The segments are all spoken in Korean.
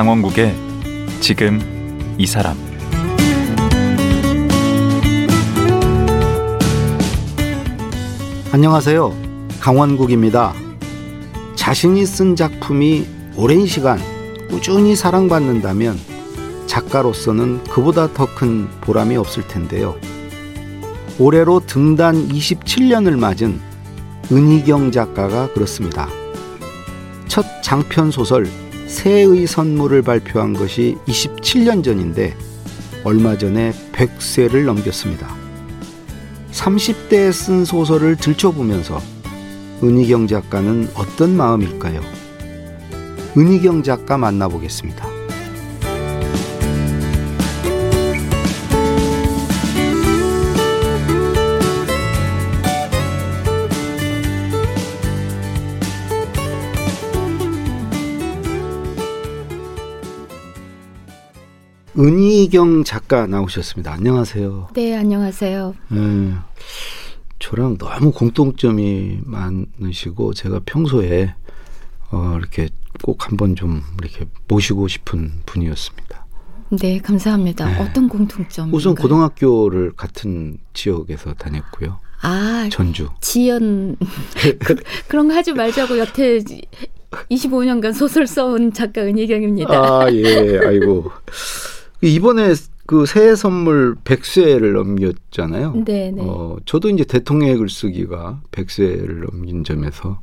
강원국의 지금 이 사람 안녕하세요. 강원국입니다. 자신이 쓴 작품이 오랜 시간 꾸준히 사랑받는다면 작가로서는 그보다 더 큰 보람이 없을 텐데요. 올해로 등단 27년을 맞은 은희경 작가가 그렇습니다. 첫 장편 소설 새의 선물을 발표한 것이 27년 전인데 얼마 전에 100세를 넘겼습니다. 30대에 쓴 소설을 들춰보면서 은희경 작가는 어떤 마음일까요? 은희경 작가 만나보겠습니다. 은희경 작가 나오셨습니다. 안녕하세요. 네, 안녕하세요. 네, 저랑 너무 공통점이 많으시고 제가 평소에 어, 이렇게 꼭 한번 좀 이렇게 모시고 싶은 분이었습니다. 네, 감사합니다. 네. 어떤 공통점? 우선 고등학교를 같은 지역에서 다녔고요. 아, 전주. 지연 그, 런거 하지 말자고 여태 25년간 소설 써온 작가 은희경입니다. 아, 예. 아이고. 이번에 그 새해 선물 100세를 넘겼잖아요. 네, 네. 어, 저도 이제 대통령의 글쓰기가 100세를 넘긴 점에서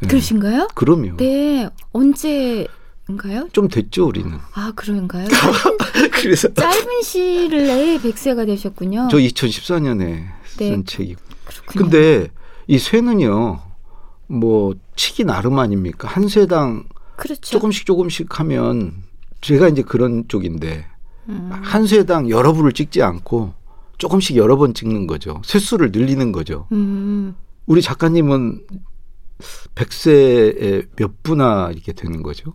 네. 그러신가요? 그럼요. 네. 언제인가요? 좀 됐죠, 우리는. 아, 그런가요? 그래서 짧은 시를 내에 100세가 되셨군요. 저 2014년에 네. 쓴 책이. 그렇군요. 근데 이 쇠는요. 뭐 치기 나름 아닙니까? 한 쇠당 그렇죠. 조금씩 조금씩 하면 제가 이제 그런 쪽인데 음. 한 쇠당 여러 부를 찍지 않고 조금씩 여러 번 찍는 거죠. 횟수를 늘리는 거죠. 음. 우리 작가님은 100세에 몇 분나 이렇게 되는 거죠?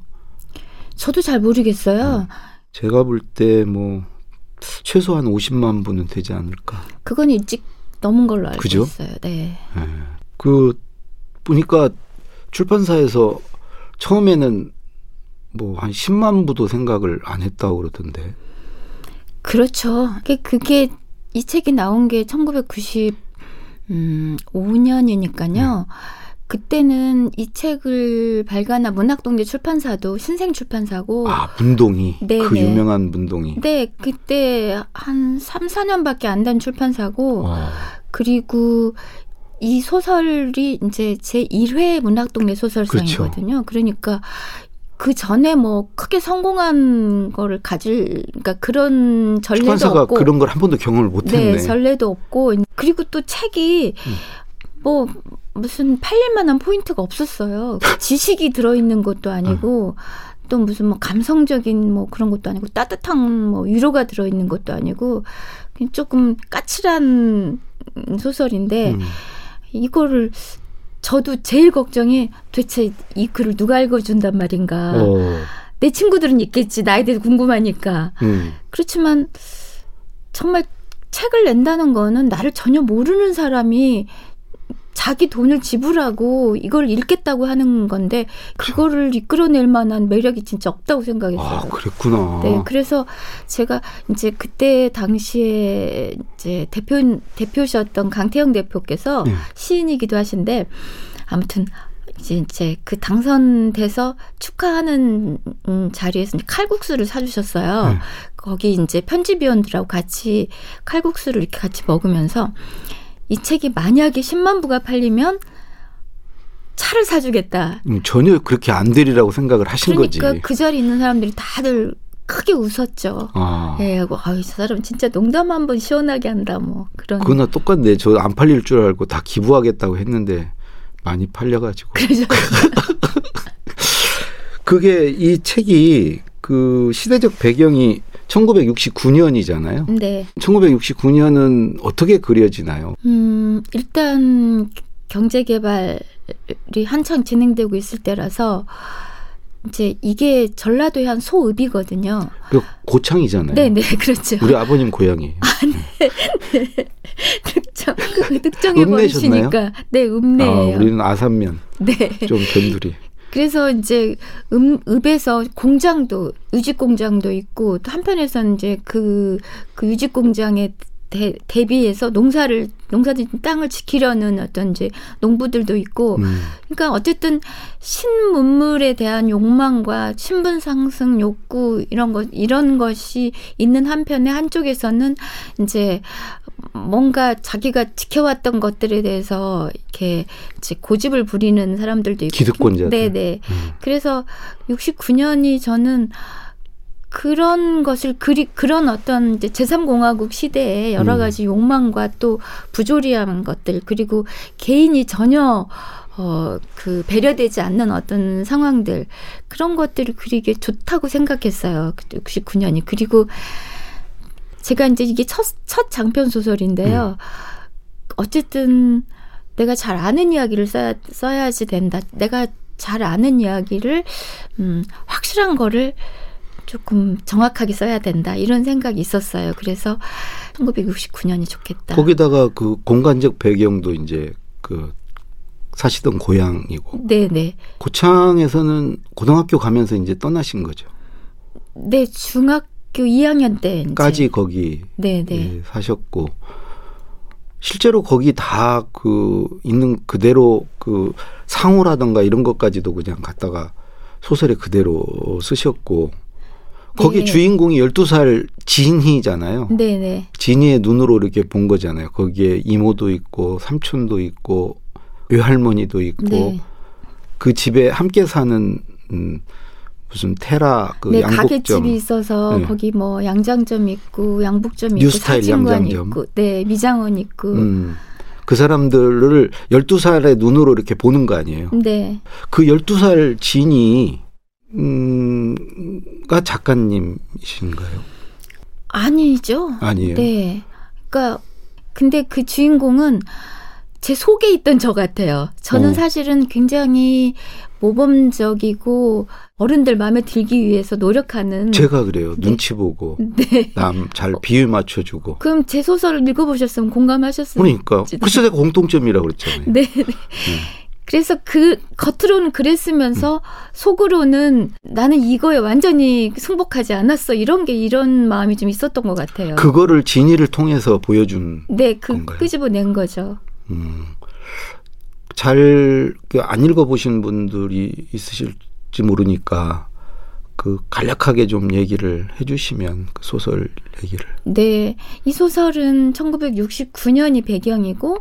저도 잘 모르겠어요. 음. 제가 볼 때 뭐 최소한 50만 분은 되지 않을까. 그건 일찍 넘은 걸로 알고 그죠? 있어요. 네. 예. 그 보니까 출판사에서 처음에는 뭐 한 10만 부도 생각을 안 했다고 그러던데. 그렇죠. 그게, 그게 이 책이 나온 게 1990, 음, 5년이니까요. 그때는 이 책을 발간한 문학동네 출판사도 신생 출판사고. 아, 문동이. 네, 그 네. 유명한 문동이. 네, 그때 한 3, 4년밖에 안 된 출판사고. 와. 그리고 이 소설이 이제 제 1회 문학동네 소설상이거든요. 그러니까 그 전에 뭐 크게 성공한 거를 가질 그러니까 그런 전례도 없고 그런 걸 한 번도 경험을 못 했네. 네, 전례도 없고 그리고 또 책이 음. 뭐 무슨 팔릴 만한 포인트가 없었어요. 지식이 들어 있는 것도 아니고 또 무슨 뭐 감성적인 뭐 그런 것도 아니고 따뜻한 뭐 위로가 들어 있는 것도 아니고 조금 까칠한 소설인데 음. 이거를 저도 제일 걱정이 도대체 이 글을 누가 읽어준단 말인가. 어. 내 친구들은 있겠지. 나에 대해 궁금하니까. 음. 그렇지만 정말 책을 낸다는 거는 나를 전혀 모르는 사람이 자기 돈을 지불하고 이걸 읽겠다고 하는 건데 그거를 이끌어낼 만한 매력이 진짜 없다고 생각했어요. 아, 그랬구나. 네, 그래서 제가 이제 그때 당시에 이제 대표 대표셨던 강태영 대표께서 네. 시인이기도 하신데 아무튼 이제 이제 그 당선돼서 축하하는 음, 자리에서 칼국수를 사주셨어요. 네. 거기 이제 편집위원들하고 같이 칼국수를 이렇게 같이 먹으면서 이 책이 만약에 10만 부가 팔리면 차를 사주겠다. 음, 전혀 그렇게 안 되리라고 생각을 하신 그러니까 거지. 그 자리에 있는 사람들이 다들 크게 웃었죠. 아. 예, 하고 아이 저 사람 진짜 농담 한 번 시원하게 한다 뭐 그런. 그거나 똑같네. 저 안 팔릴 줄 알고 다 기부하겠다고 했는데 많이 팔려가지고. 그래서 그게 이 책이 그 시대적 배경이 1969년이잖아요. 네. 1969년은 어떻게 그려지나요? 음, 일단 경제 개발이 한창 진행되고 있을 때라서 이제 이게 전라도의 한 소읍이거든요. 그 고창이잖아요. 네, 네, 그렇죠. 우리 아버님 고향이. 특정 그 특정해 읍내셨나요? 보이시니까 네, 아, 읍내예요. 우리는 아산면 네. 좀 변두리. 그래서 이제 음, 읍에서 공장도 유직 공장도 있고 또 한편에서는 이제 그, 그 유직 공장에 대, 대비해서 농사를 농사진 땅을 지키려는 어떤 이제 농부들도 있고 음. 그러니까 어쨌든 신문물에 대한 욕망과 신분 상승 욕구 이런 것 이런 것이 있는 한편에 한쪽에서는 이제 뭔가 자기가 지켜왔던 것들에 대해서 이렇게 이제 고집을 부리는 사람들도 있고 기득권자들. 네 네 음. 그래서 69년이 저는 그런 것을 그리 그런 어떤 이제 제3공화국 시대에 여러 음. 가지 욕망과 또 부조리한 것들 그리고 개인이 전혀 어 그 배려되지 않는 어떤 상황들 그런 것들을 그리기 좋다고 생각했어요. 69년이 그리고 제가 이제 이게 첫, 첫 장편 소설인데요. 어쨌든 내가 잘 아는 이야기를 써야, 써야지 된다. 내가 잘 아는 이야기를, 음, 확실한 거를 조금 정확하게 써야 된다. 이런 생각이 있었어요. 그래서 1969년이 좋겠다. 거기다가 그 공간적 배경도 이제 그 사시던 고향이고 네네. 고창에서는 고등학교 가면서 이제 떠나신 거죠. 네, 중학 교 2학년 때. 이제. 까지 거기 네네. 예, 사셨고 실제로 거기 다 그 있는 그대로 그 상호라던가 이런 것까지도 그냥 갖다가 소설에 그대로 쓰셨고 거기 네. 주인공이 12살 진희잖아요. 네네. 진희의 눈으로 이렇게 본 거잖아요. 거기에 이모도 있고 삼촌도 있고 외할머니도 있고 네. 그 집에 함께 사는 음 무슨 테라 그 네, 양복점 가게집이 있어서 네. 거기 뭐 양장점 있고 양복점 있고 사진관. 있고 네 미장원 있고 음. 그 사람들을 12살의 눈으로 이렇게 보는 거 아니에요. 네 그 12살 진이 음가 작가님이신가요? 아니죠 아니에요. 네 그러니까 근데 그 주인공은 제 속에 있던 저 같아요 저는 어. 사실은 굉장히 모범적이고 어른들 마음에 들기 위해서 노력하는 제가 그래요. 눈치 보고 네 남잘 비유 맞춰 주고. 그럼 제 소설을 읽어보셨으면 공감하셨을 그러니까 그래서 내가 공통점이라고 그랬잖아요. 네. 네. 그래서 그 겉으로는 그랬으면서 속으로는 나는 이거에 완전히 승복하지 않았어 이런 게 이런 마음이 좀 있었던 것 같아요. 그거를 진이를 통해서 보여준 네, 그 건가요? 끄집어낸 거죠. 음, 잘 안 읽어보신 분들이 있으실지 모르니까 그 간략하게 좀 얘기를 해주시면 그 소설 얘기를. 네, 이 소설은 1969년이 배경이고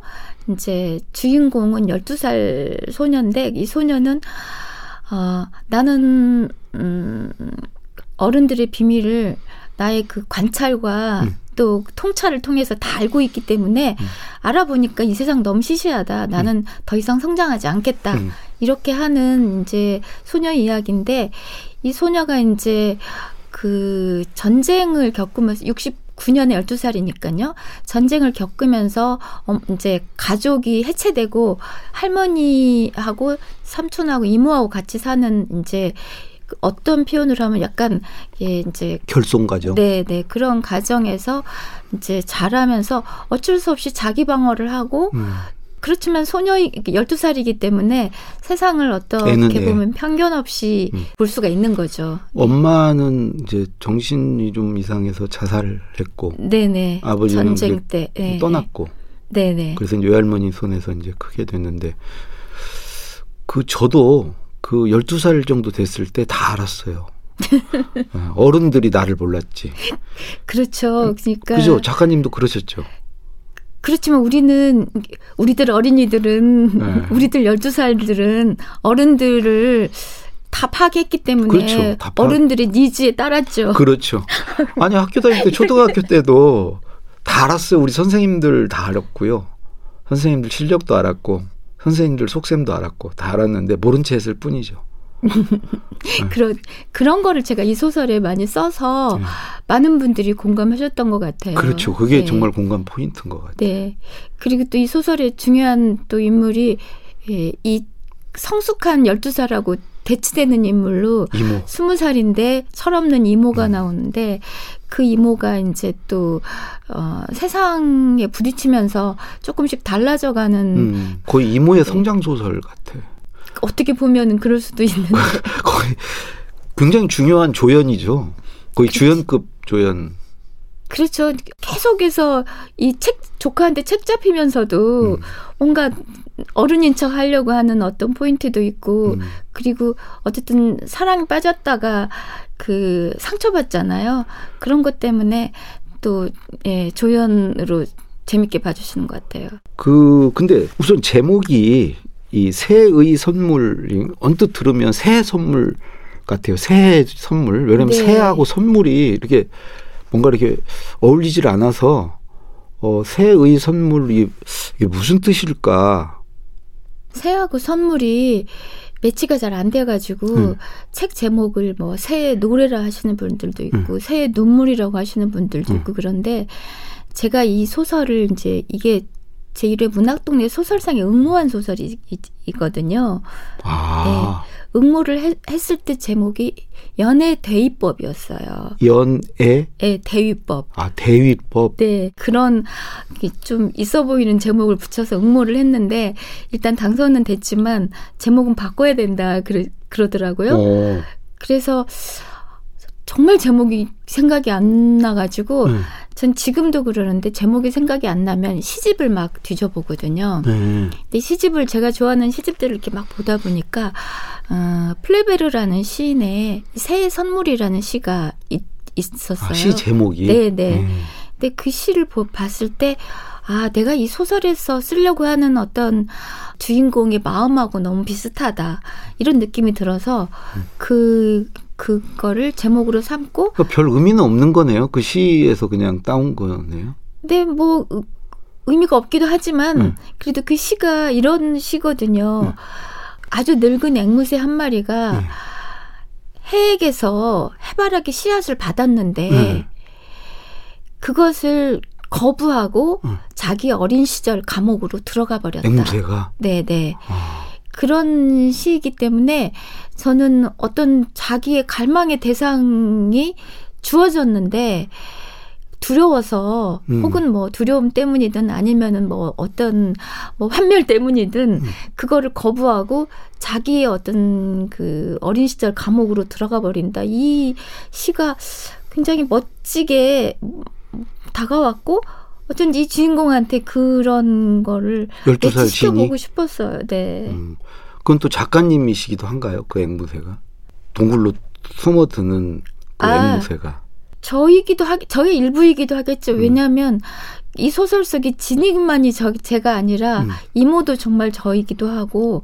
이제 주인공은 12살 소년인데 이 소년은 어, 나는 음, 어른들의 비밀을 나의 그 관찰과 음. 또 통찰을 통해서 다 알고 있기 때문에 음. 알아보니까 이 세상 너무 시시하다. 나는 더 이상 성장하지 않겠다. 음. 이렇게 하는 이제 소녀 이야기인데 이 소녀가 이제 그 전쟁을 겪으면서 69년에 12살이니까요. 전쟁을 겪으면서 어, 이제 가족이 해체되고 할머니하고 삼촌하고 이모하고 같이 사는 이제 그 어떤 표현을 하면 약간 예 이제 결손 과정. 네, 네. 그런 가정에서 이제 자라면서 어쩔 수 없이 자기 방어를 하고 음. 그렇지만 소녀이 12살이기 때문에 세상을 어떻게 애는 애. 보면 편견 없이 음. 볼 수가 있는 거죠. 엄마는 이제 정신이 좀 이상해서 자살을 했고 네네. 아버지는 전쟁 때. 네. 떠났고 네네. 그래서 이제 외할머니 손에서 이제 크게 됐는데 그 저도 그 12살 정도 됐을 때 다 알았어요. 어, 어른들이 나를 몰랐지. 그렇죠. 그러니까 그죠? 작가님도 그러셨죠. 그렇지만 우리는 우리들 어린이들은 네. 우리들 12살들은 어른들을 다 파괴했기 때문에 그렇죠. 다 파- 어른들의 니즈에 따랐죠. 그렇죠. 아니 학교 다닐 때 초등학교 때도 다 알았어요. 우리 선생님들 다 알았고요. 선생님들 실력도 알았고 선생님들 속셈도 알았고 다 알았는데 모른 채 했을 뿐이죠. 그런 그런 거를 제가 이 소설에 많이 써서 네. 많은 분들이 공감하셨던 것 같아요. 그렇죠. 그게 네. 정말 공감 포인트인 것 같아요. 네. 그리고 또 이 소설의 중요한 또 인물이 예, 이 성숙한 12살하고 대치되는 인물로 이모. 스무 살인데 철없는 이모가 음. 나오는데 그 이모가 이제 또 어, 세상에 부딪히면서 조금씩 달라져 가는 음, 거의 이모의 성장 소설 같아. 어떻게 보면은 그럴 수도 있는데. 거의 굉장히 중요한 조연이죠. 거의 주연급 조연. 그렇죠. 계속해서 이 책 조카한테 책 잡히면서도 음. 뭔가 어른인 척 하려고 하는 어떤 포인트도 있고 음. 그리고 어쨌든 사랑에 빠졌다가 그 상처받잖아요. 그런 것 때문에 또 예, 조연으로 재밌게 봐주시는 것 같아요. 그 근데 우선 제목이 이 새의 선물 언뜻 들으면 새 선물 같아요. 새 선물. 왜냐면 네. 새하고 선물이 이렇게 뭔가 이렇게 어울리질 않아서 어 새의 선물이 이게 무슨 뜻일까? 새하고 선물이 매치가 잘 안 돼가지고 음. 책 제목을 뭐 새의 노래라 하시는 분들도 있고 새의 눈물이라고 하시는 분들도 음. 있고 그런데 제가 이 소설을 이제 이게 제 1회 문학동네 소설상에 응모한 소설이 있- 있거든요. 아 응모를 해- 했을 때 제목이 연애 대위법이었어요. 연애 예, 대위법. 아 대위법. 네, 그런 이좀 있어 보이는 제목을 붙여서 응모를 했는데 일단 당선은 됐지만 제목은 바꿔야 된다 그러, 그러더라고요. 어. 그래서 정말 제목이 생각이 안 나가지고 음. 전 지금도 그러는데 제목이 생각이 안 나면 시집을 막 뒤져보거든요. 네. 근데 시집을 제가 좋아하는 시집들을 이렇게 막 보다 보니까 어, 플레베르라는 시인의 새의 선물이라는 시가 있, 있었어요. 아, 시 제목이. 네, 네. 음. 근데 그 시를 보, 봤을 때, 아, 내가 이 소설에서 쓰려고 하는 어떤 주인공의 마음하고 너무 비슷하다. 이런 느낌이 들어서, 그, 그거를 제목으로 삼고, 그러니까 별 의미는 없는 거네요. 그 시에서 그냥 따온 거네요. 근데 뭐, 의- 의미가 없기도 하지만, 음. 그래도 그 시가 이런 시거든요. 음. 아주 늙은 앵무새 한 마리가 음. 해에게서 해바라기 씨앗을 받았는데, 음. 그것을 거부하고 음. 자기 어린 시절 감옥으로 들어가 버렸다. 앵무새가. 네, 네. 아, 그런 시이기 때문에 저는 어떤 자기의 갈망의 대상이 주어졌는데 두려워서 음. 혹은 뭐 두려움 때문이든 아니면은 뭐 어떤 뭐 환멸 때문이든 음. 그거를 거부하고 자기의 어떤 그 어린 시절 감옥으로 들어가 버린다. 이 시가 굉장히 멋지게 다가왔고 어쩐지 이 주인공한테 그런 거를 12살 신이. 시켜보고 싶었어요. 네. 음. 그건 또 작가님이시기도 한가요? 그 앵무새가? 동굴로 숨어드는 그 아. 앵무새가. 저이기도 하, 저의 일부이기도 하겠죠. 음. 왜냐하면 이 소설 속의 진익만이 저, 제가 아니라 음. 이모도 정말 저이기도 하고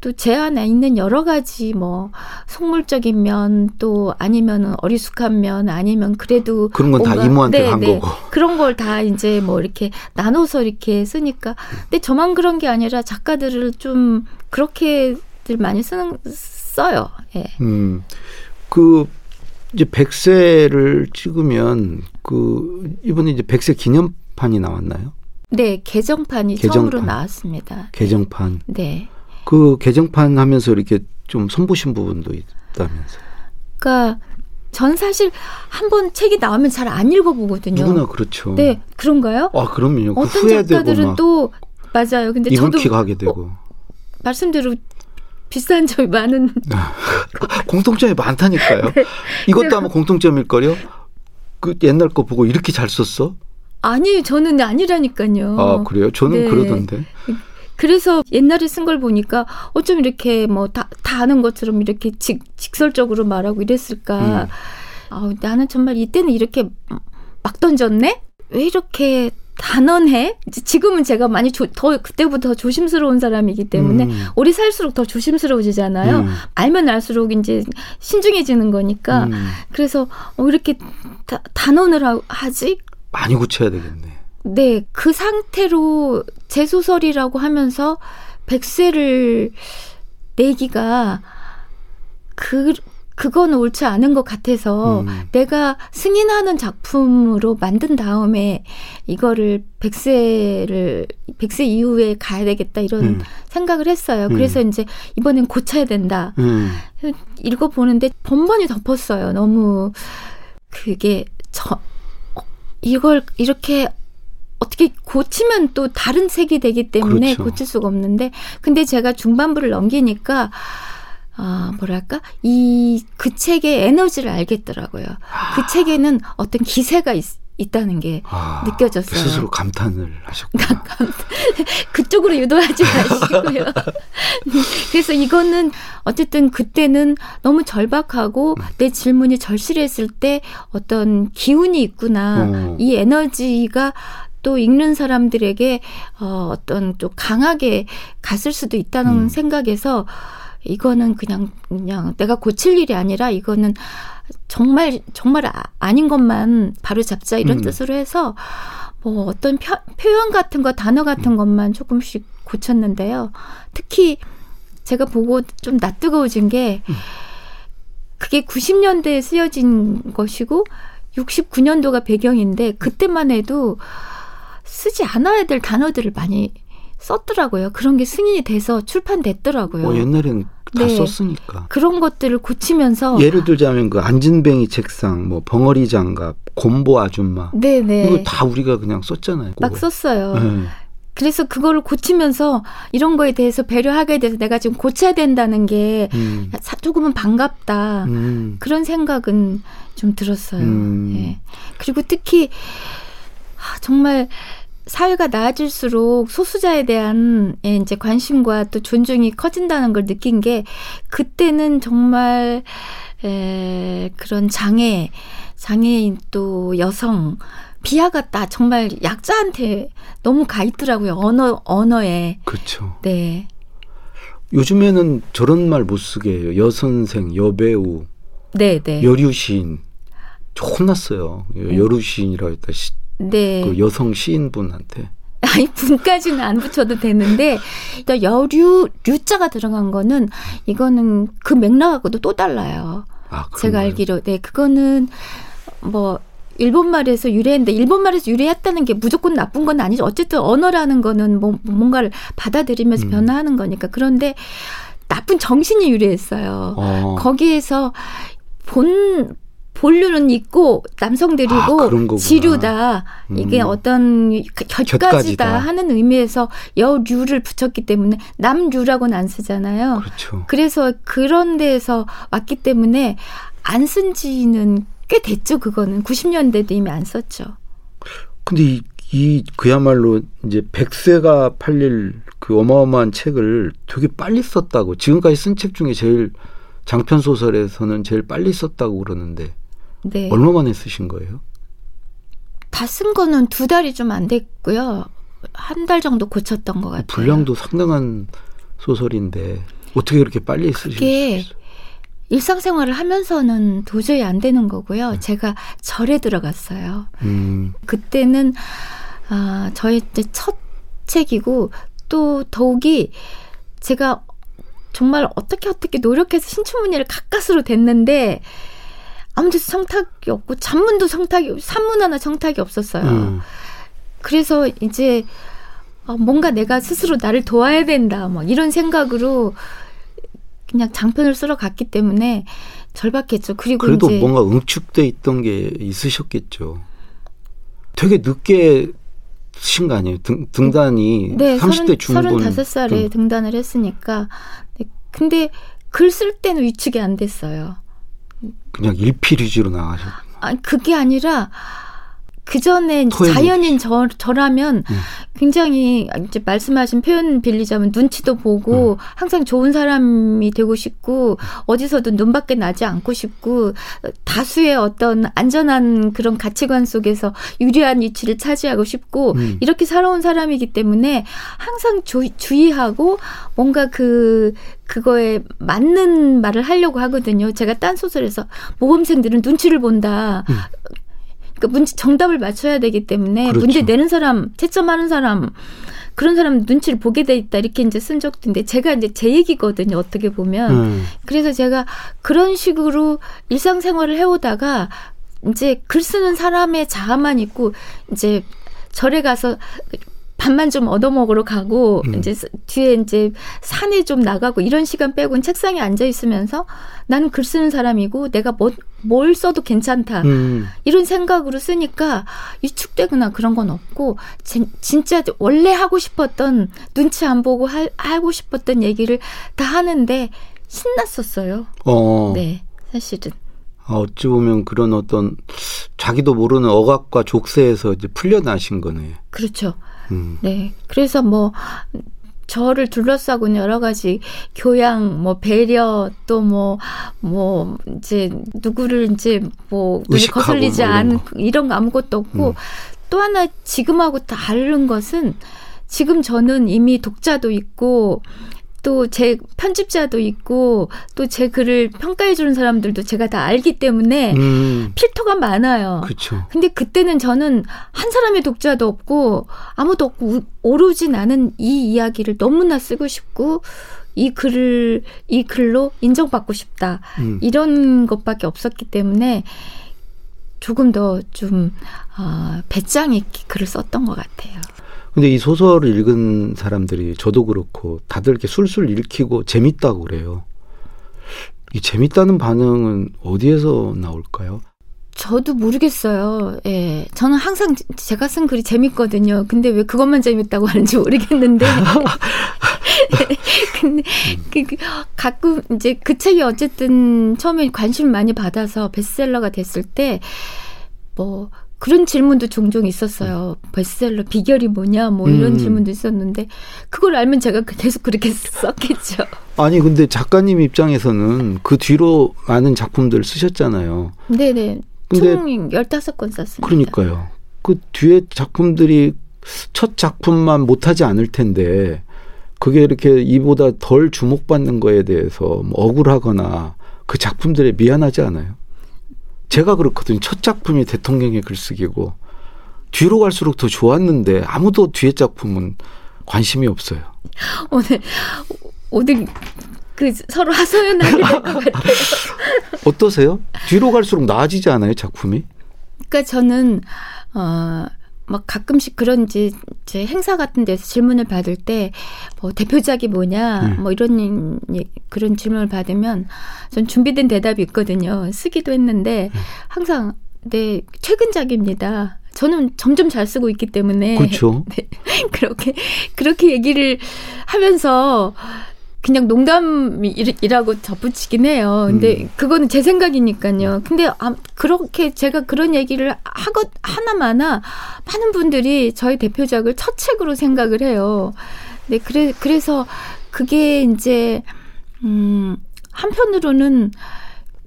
또 제 안에 있는 여러 가지 뭐 속물적인 면 또 아니면 어리숙한 면 아니면 그래도 그런 건 다 이모한테 네, 간 네. 거고. 그런 걸 다 이제 뭐 이렇게 나눠서 이렇게 쓰니까 근데 저만 그런 게 아니라 작가들을 좀 그렇게들 많이 쓰는 써요. 예. 음. 그 이제 백세를 찍으면 그 이번에 이제 백세 기념판이 나왔나요? 네, 개정판이 개정판. 처음으로 나왔습니다. 개정판. 네. 그 개정판 하면서 이렇게 좀 손보신 부분도 있다면서. 그러니까 전 사실 한 번 책이 나오면 잘 안 읽어보거든요. 누구나 그렇죠. 네, 그런가요? 아, 그럼요. 그 어떤 작가들은 막또 맞아요. 근데 저도 하게 되고. 어, 말씀대로 비슷한 점이 많은 공통점이 많다니까요. 네. 이것도 아마 공통점일걸요? 그 옛날 거 보고 이렇게 잘 썼어? 아니 저는 아니라니까요. 아, 그래요? 저는 네. 그러던데. 그래서 옛날에 쓴 걸 보니까 어쩜 이렇게 뭐다 다 아는 것처럼 이렇게 직, 직설적으로 말하고 이랬을까. 음. 아우, 나는 정말 이때는 이렇게 막 던졌네? 왜 이렇게 단언해? 지금은 제가 많이 조, 더 그때부터 조심스러운 사람이기 때문에 음. 오래 살수록 더 조심스러워지잖아요. 음. 알면 알수록 이제 신중해지는 거니까. 음. 그래서 어, 이렇게 다, 단언을 하, 하지? 많이 고쳐야 되겠네. 네, 그 상태로 제 소설이라고 하면서 백세를 내기가 그 그거는 옳지 않은 것 같아서 음. 내가 승인하는 작품으로 만든 다음에 이거를 백세를 백세 이후에 가야 되겠다 이런 음. 생각을 했어요. 음. 그래서 이제 이번엔 고쳐야 된다. 음. 읽어 보는데 번번이 덮었어요. 너무 그게 저 어, 이걸 이렇게 어떻게 고치면 또 다른 색이 되기 때문에 그렇죠. 고칠 수가 없는데 근데 제가 중반부를 넘기니까 아 뭐랄까 이 그 책의 에너지를 알겠더라고요. 그 책에는 어떤 기세가 있, 있다는 게 아, 느껴졌어요. 스스로 감탄을 하셨구나. 그쪽으로 유도하지 마시고요. 그래서 이거는 어쨌든 그때는 너무 절박하고 음. 내 질문이 절실했을 때 어떤 기운이 있구나. 어. 이 에너지가 또 읽는 사람들에게 어, 어떤 좀 강하게 갔을 수도 있다는 음. 생각에서 이거는 그냥 그냥 내가 고칠 일이 아니라 이거는 정말 정말 아, 아닌 것만 바로 잡자 이런 음. 뜻으로 해서 뭐 어떤 표, 표현 같은 거 단어 같은 음. 것만 조금씩 고쳤는데요. 특히 제가 보고 좀 낯뜨거워진 게 음. 그게 90년대에 쓰여진 것이고 69년도가 배경인데 그때만 해도 쓰지 않아야 될 단어들을 많이 썼더라고요. 그런 게 승인이 돼서 출판됐더라고요. 어, 옛날에는 다 네. 썼으니까. 그런 것들을 고치면서 예를 들자면 그 안진뱅이 책상, 뭐 벙어리 장갑, 곰보 아줌마 네네 이거 다 우리가 그냥 썼잖아요. 막 그거. 썼어요. 네. 그래서 그거를 고치면서 이런 거에 대해서 배려하게 돼서 내가 지금 고쳐야 된다는 게 음. 사- 조금은 반갑다. 음. 그런 생각은 좀 들었어요. 음. 예. 그리고 특히 아, 정말 사회가 나아질수록 소수자에 대한 예, 이제 관심과 또 존중이 커진다는 걸 느낀 게 그때는 정말 에, 그런 장애, 장애인 또 여성 비하가 다 정말 약자한테 너무 가 있더라고요. 언어 언어에. 그렇죠. 네. 요즘에는 저런 말 못 쓰게 해요. 여선생, 여배우, 네, 네. 여류시인. 혼났어요. 여류시인이라고 했다. 시, 네. 그 여성 시인분한테. 아니 분까지는 안 붙여도 되는데 또 여류 류자가 들어간 거는 이거는 그 맥락하고도 또 달라요. 아, 제가? 알기로 네 그거는 뭐 일본 말에서 유래했는데 일본 말에서 유래했다는 게 무조건 나쁜 건 아니죠. 어쨌든 언어라는 거는 뭐 뭔가를 받아들이면서 음. 변화하는 거니까 그런데 나쁜 정신이 유래했어요. 어. 거기에서 본 본류는 있고 남성들이고 아. 지류다 이게 음. 어떤 곁가지다 곁가지다. 하는 의미에서 여류를 붙였기 때문에 남류라고는 안 쓰잖아요. 그렇죠. 그래서 그런 데에서 왔기 때문에 안 쓴 지는 꽤 됐죠. 그거는 90년대도 이미 안 썼죠. 근데 이, 이 그야말로 이제 백세가 팔릴 그 어마어마한 책을 되게 빨리 썼다고 지금까지 쓴 책 중에 제일 장편 소설에서는 제일 빨리 썼다고 그러는데 네. 얼마 만에 쓰신 거예요? 다 쓴 거는 두 달이 좀 안 됐고요. 한 달 정도 고쳤던 것 같아요. 분량도 상당한 소설인데 어떻게 그렇게 빨리 쓰실 수 그게 있어요? 일상생활을 하면서는 도저히 안 되는 거고요. 네. 제가 절에 들어갔어요. 음, 그때는 아 저의 첫 책이고 또 더욱이 제가 정말 어떻게 어떻게 노력해서 신춘문예를 가까스로 됐는데 아무데도 성탁이 없고 잔문도 성탁이 산문 하나 성탁이 없었어요. 음. 그래서 이제 어, 뭔가 내가 스스로 나를 도와야 된다, 뭐 이런 생각으로 그냥 장편을 쓰러 갔기 때문에 절박했죠. 그리고 그래도 뭔가 응축돼 있던 게 있으셨겠죠. 되게 늦게 쓰신 거 아니에요? 등, 등단이 네, 30대 중반 35살에 등- 등단을 했으니까. 네, 근데 글 쓸 때는 위축이 안 됐어요. 그냥 일필 위주로 나가셨. 아, 그게 아니라 그 전에. 자연인 저, 저라면 음. 굉장히 이제 말씀하신 표현 빌리자면 눈치도 보고 음. 항상 좋은 사람이 되고 싶고 어디서든 눈밖에 나지 않고 싶고 다수의 어떤 안전한 그런 가치관 속에서 유리한 위치를 차지하고 싶고 음. 이렇게 살아온 사람이기 때문에 항상 조, 주의하고 뭔가 그 그거에 맞는 말을 하려고 하거든요. 제가 딴 소설에서 모범생들은 눈치를 본다. 음. 그러니까 문제 정답을 맞춰야 되기 때문에 그렇죠. 문제 내는 사람, 채점하는 사람 그런 사람 눈치를 보게 돼 있다 이렇게 이제 쓴 적도 있는데 제가 이제 제 얘기거든요. 어떻게 보면 음. 그래서 제가 그런 식으로 일상생활을 해오다가 이제 글 쓰는 사람의 자아만 있고 이제 절에 가서 밥만 좀 얻어먹으러 가고 음. 이제 스- 뒤에 이제 산에 좀 나가고 이런 시간 빼고는 책상에 앉아 있으면서 나는 글 쓰는 사람이고 내가 뭐, 뭘 써도 괜찮다 음. 이런 생각으로 쓰니까 위축되거나 그런 건 없고 진, 진짜 원래 하고 싶었던 눈치 안 보고 할, 하고 싶었던 얘기를 다 하는데 신났었어요. 어. 네, 사실은. 아, 어찌 보면 그런 어떤 자기도 모르는 억압과 족쇄에서 이제 풀려나신 거네. 그렇죠. 음. 네. 그래서 뭐 저를 둘러싸고는 여러 가지 교양, 뭐 배려, 또 뭐뭐 이제 누구를 이제 뭐 의식하고 거슬리지 뭐 않은 거. 이런 거 아무것도 없고 음. 또 하나 지금하고 다른 것은 지금 저는 이미 독자도 있고 또 제 편집자도 있고 또 제 글을 평가해 주는 사람들도 제가 다 알기 때문에 음. 필터가 많아요. 그렇죠. 근데 그때는 저는 한 사람의 독자도 없고 아무도 없고 우- 오로지 나는 이 이야기를 너무나 쓰고 싶고 이 글을 이 글로 인정받고 싶다 음. 이런 것밖에 없었기 때문에 조금 더좀 어, 배짱 있게 글을 썼던 것 같아요. 근데 이 소설을 읽은 사람들이 저도 그렇고 다들 이렇게 술술 읽히고 재밌다고 그래요. 이 재밌다는 반응은 어디에서 나올까요? 저도 모르겠어요. 예. 저는 항상 제가 쓴 글이 재밌거든요. 근데 왜 그것만 재밌다고 하는지 모르겠는데. 근데 그, 그 가끔 이제 그 책이 어쨌든 처음에 관심을 많이 받아서 베스트셀러가 됐을 때 뭐 그런 질문도 종종 있었어요. 베스트셀러 비결이 뭐냐 뭐 이런 음. 질문도 있었는데 그걸 알면 제가 계속 그렇게 썼겠죠. 아니 근데 작가님 입장에서는 그 뒤로 많은 작품들 쓰셨잖아요. 네네. 총 15권 썼습니다. 그러니까요. 그 뒤에 작품들이 첫 작품만 못하지 않을 텐데 그게 이렇게 이보다 덜 주목받는 거에 대해서 뭐 억울하거나 그 작품들에 미안하지 않아요? 제가 그렇거든요. 첫 작품이 대통령의 글쓰기고 뒤로 갈수록 더 좋았는데 아무도 뒤에 작품은 관심이 없어요. 오늘 오늘 그 서로 하소연하게 될 것 같아요. 어떠세요? 뒤로 갈수록 나아지지 않아요, 작품이? 그러니까 저는 어 막 가끔씩 그런 이제 제 행사 같은 데서 질문을 받을 때 뭐 대표작이 뭐냐 음. 뭐 이런 예- 그런 질문을 받으면 전 준비된 대답이 있거든요. 쓰기도 했는데 음. 항상 네 최근작입니다. 저는 점점 잘 쓰고 있기 때문에 그렇죠. 그렇게 그렇게 얘기를 하면서 그냥 농담이라고 덧붙이긴 해요. 근데 음. 그거는 제 생각이니까요. 근데 아, 그렇게 제가 그런 얘기를 하고 하나마나 많은 분들이 저희 대표작을 첫 책으로 생각을 해요. 네, 그래 그래서 그게 이제 음 한편으로는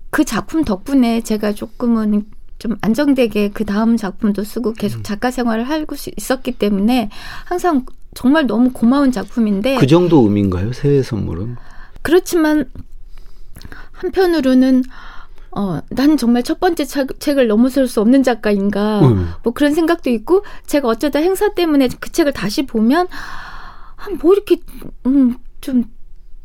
그 작품 덕분에 제가 조금은 좀 안정되게 그 다음 작품도 쓰고 음. 계속 작가 생활을 하고 수- 있었기 때문에 항상 정말 너무 고마운 작품인데 그 정도 의미인가요? 새해 선물은? 그렇지만 한편으로는 어, 난 정말 첫 번째 책, 책을 넘어설 수 없는 작가인가 음. 뭐 그런 생각도 있고 제가 어쩌다 행사 때문에 그 책을 다시 보면 아, 뭐 이렇게 음, 좀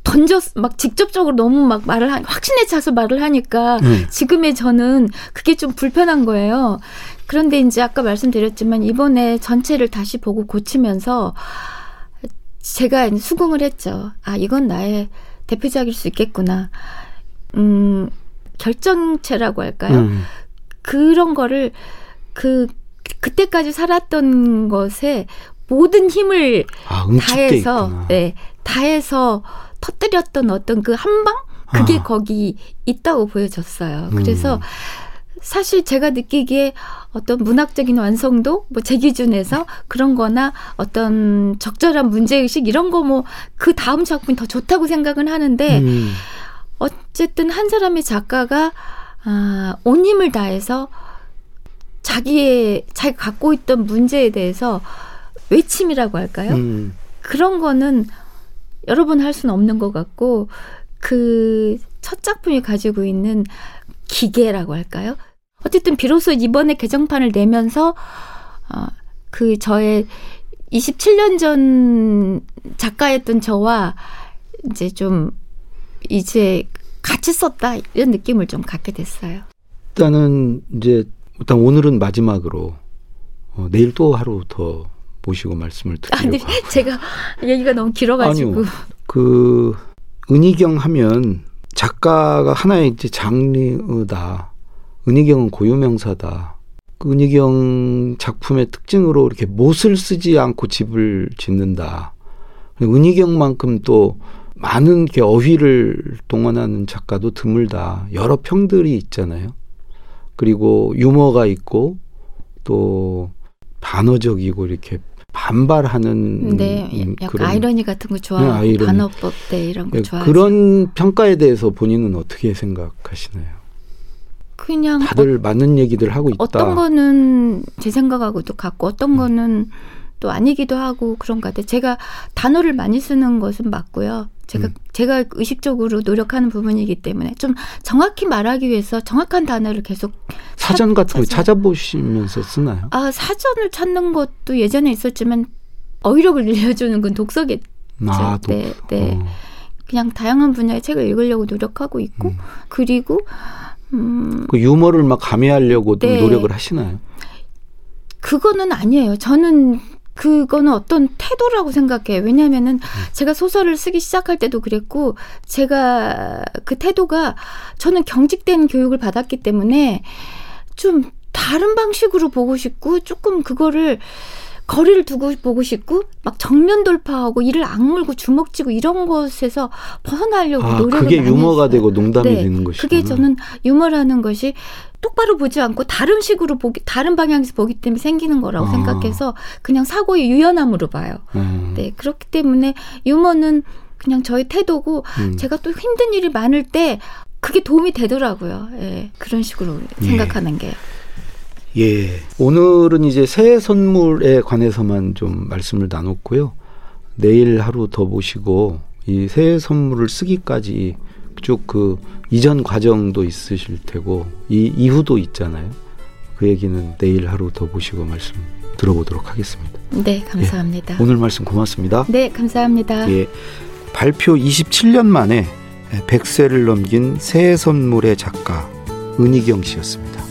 던졌 막 직접적으로 너무 막 말을 하, 확신에 차서 말을 하니까 음. 지금의 저는 그게 좀 불편한 거예요. 그런데 이제 아까 말씀드렸지만 이번에 전체를 다시 보고 고치면서 제가 수긍을 했죠. 아, 이건 나의 대표작일 수 있겠구나. 음, 결정체라고 할까요? 음. 그런 거를 그 그때까지 살았던 것에 모든 힘을 아, 다해서 있구나. 네 다해서 터뜨렸던 어떤 그 한방 그게 아. 거기 있다고 보여졌어요. 그래서 음. 사실 제가 느끼기에 어떤 문학적인 완성도 뭐 제 기준에서 그런 거나 어떤 적절한 문제의식 이런 거 뭐 그 다음 작품이 더 좋다고 생각은 하는데 음. 어쨌든 한 사람의 작가가 아, 온 힘을 다해서 자기의 자기가 갖고 있던 문제에 대해서 외침이라고 할까요? 음. 그런 거는 여러 번 할 수는 없는 것 같고 그 첫 작품이 가지고 있는 기계라고 할까요? 어쨌든 비로소 이번에 개정판을 내면서 어, 그 저의 27년 전 작가였던 저와 이제 좀 이제 같이 썼다 이런 느낌을 좀 갖게 됐어요. 일단은 이제 일단 오늘은 마지막으로 어, 내일 또 하루 더 모시고 말씀을 아, 근데 드리려고. 제가 얘기가 너무 길어가지고. 아니요. 그 은희경 하면 작가가 하나의 이제 장르다. 은희경은 고유명사다. 그 은희경 작품의 특징으로 이렇게 못을 쓰지 않고 집을 짓는다. 은희경만큼 또 많은 이렇게 어휘를 동원하는 작가도 드물다. 여러 평들이 있잖아요. 그리고 유머가 있고 또 반어적이고 이렇게 반발하는 네, 음, 약간 그런 아이러니 같은 거 좋아하고 네, 아이러니. 단어법 대 이런 거 예, 좋아하죠. 그런 평가에 대해서 본인은 어떻게 생각하시나요? 그냥 다들 맞는 얘기들 하고 있다. 어떤 거는 제 생각하고도 같고 음. 어떤 거는 또 아니기도 하고 그런 것 같아요. 제가 단어를 많이 쓰는 것은 맞고요. 제가 음. 제가 의식적으로 노력하는 부분이기 때문에 좀 정확히 말하기 위해서 정확한 단어를 계속 사전 같은 거 찾아- 찾아보시면서 쓰나요? 아 사전을 찾는 것도 예전에 있었지만 어휘력을 늘려주는 건 독서겠죠. 아, 또 네, 네. 어, 그냥 다양한 분야의 책을 읽으려고 노력하고 있고 음. 그리고 음 그 유머를 막 가미하려고 좀 네. 노력을 하시나요? 그거는 아니에요. 저는 그거는 어떤 태도라고 생각해요. 왜냐하면은 제가 소설을 쓰기 시작할 때도 그랬고 제가 그 태도가 저는 경직된 교육을 받았기 때문에 좀 다른 방식으로 보고 싶고 조금 그거를 거리를 두고 보고 싶고 막 정면 돌파하고 이를 악물고 주먹쥐고 이런 것에서 벗어나려고 아, 노력을 그게 유머가 했어요. 되고 농담이 네, 되는 것이구나. 그게 저는 유머라는 것이 똑바로 보지 않고 다른 식으로 보기 다른 방향에서 보기 때문에 생기는 거라고 아. 생각해서 그냥 사고의 유연함으로 봐요. 음, 네 그렇기 때문에 유머는 그냥 저의 태도고 음. 제가 또 힘든 일이 많을 때 그게 도움이 되더라고요. 예, 그런 식으로 예. 생각하는 게. 예. 오늘은 이제 새해 선물에 관해서만 좀 말씀을 나눴고요. 내일 하루 더 보시고 이 새해 선물을 쓰기까지 쭉 그 이전 과정도 있으실 테고 이 이후도 있잖아요. 그 얘기는 내일 하루 더 보시고 말씀 들어보도록 하겠습니다. 네 감사합니다. 오늘 말씀 고맙습니다. 네 감사합니다. 예. 발표 27년 만에 100세를 넘긴 새해 선물의 작가 은희경 씨였습니다.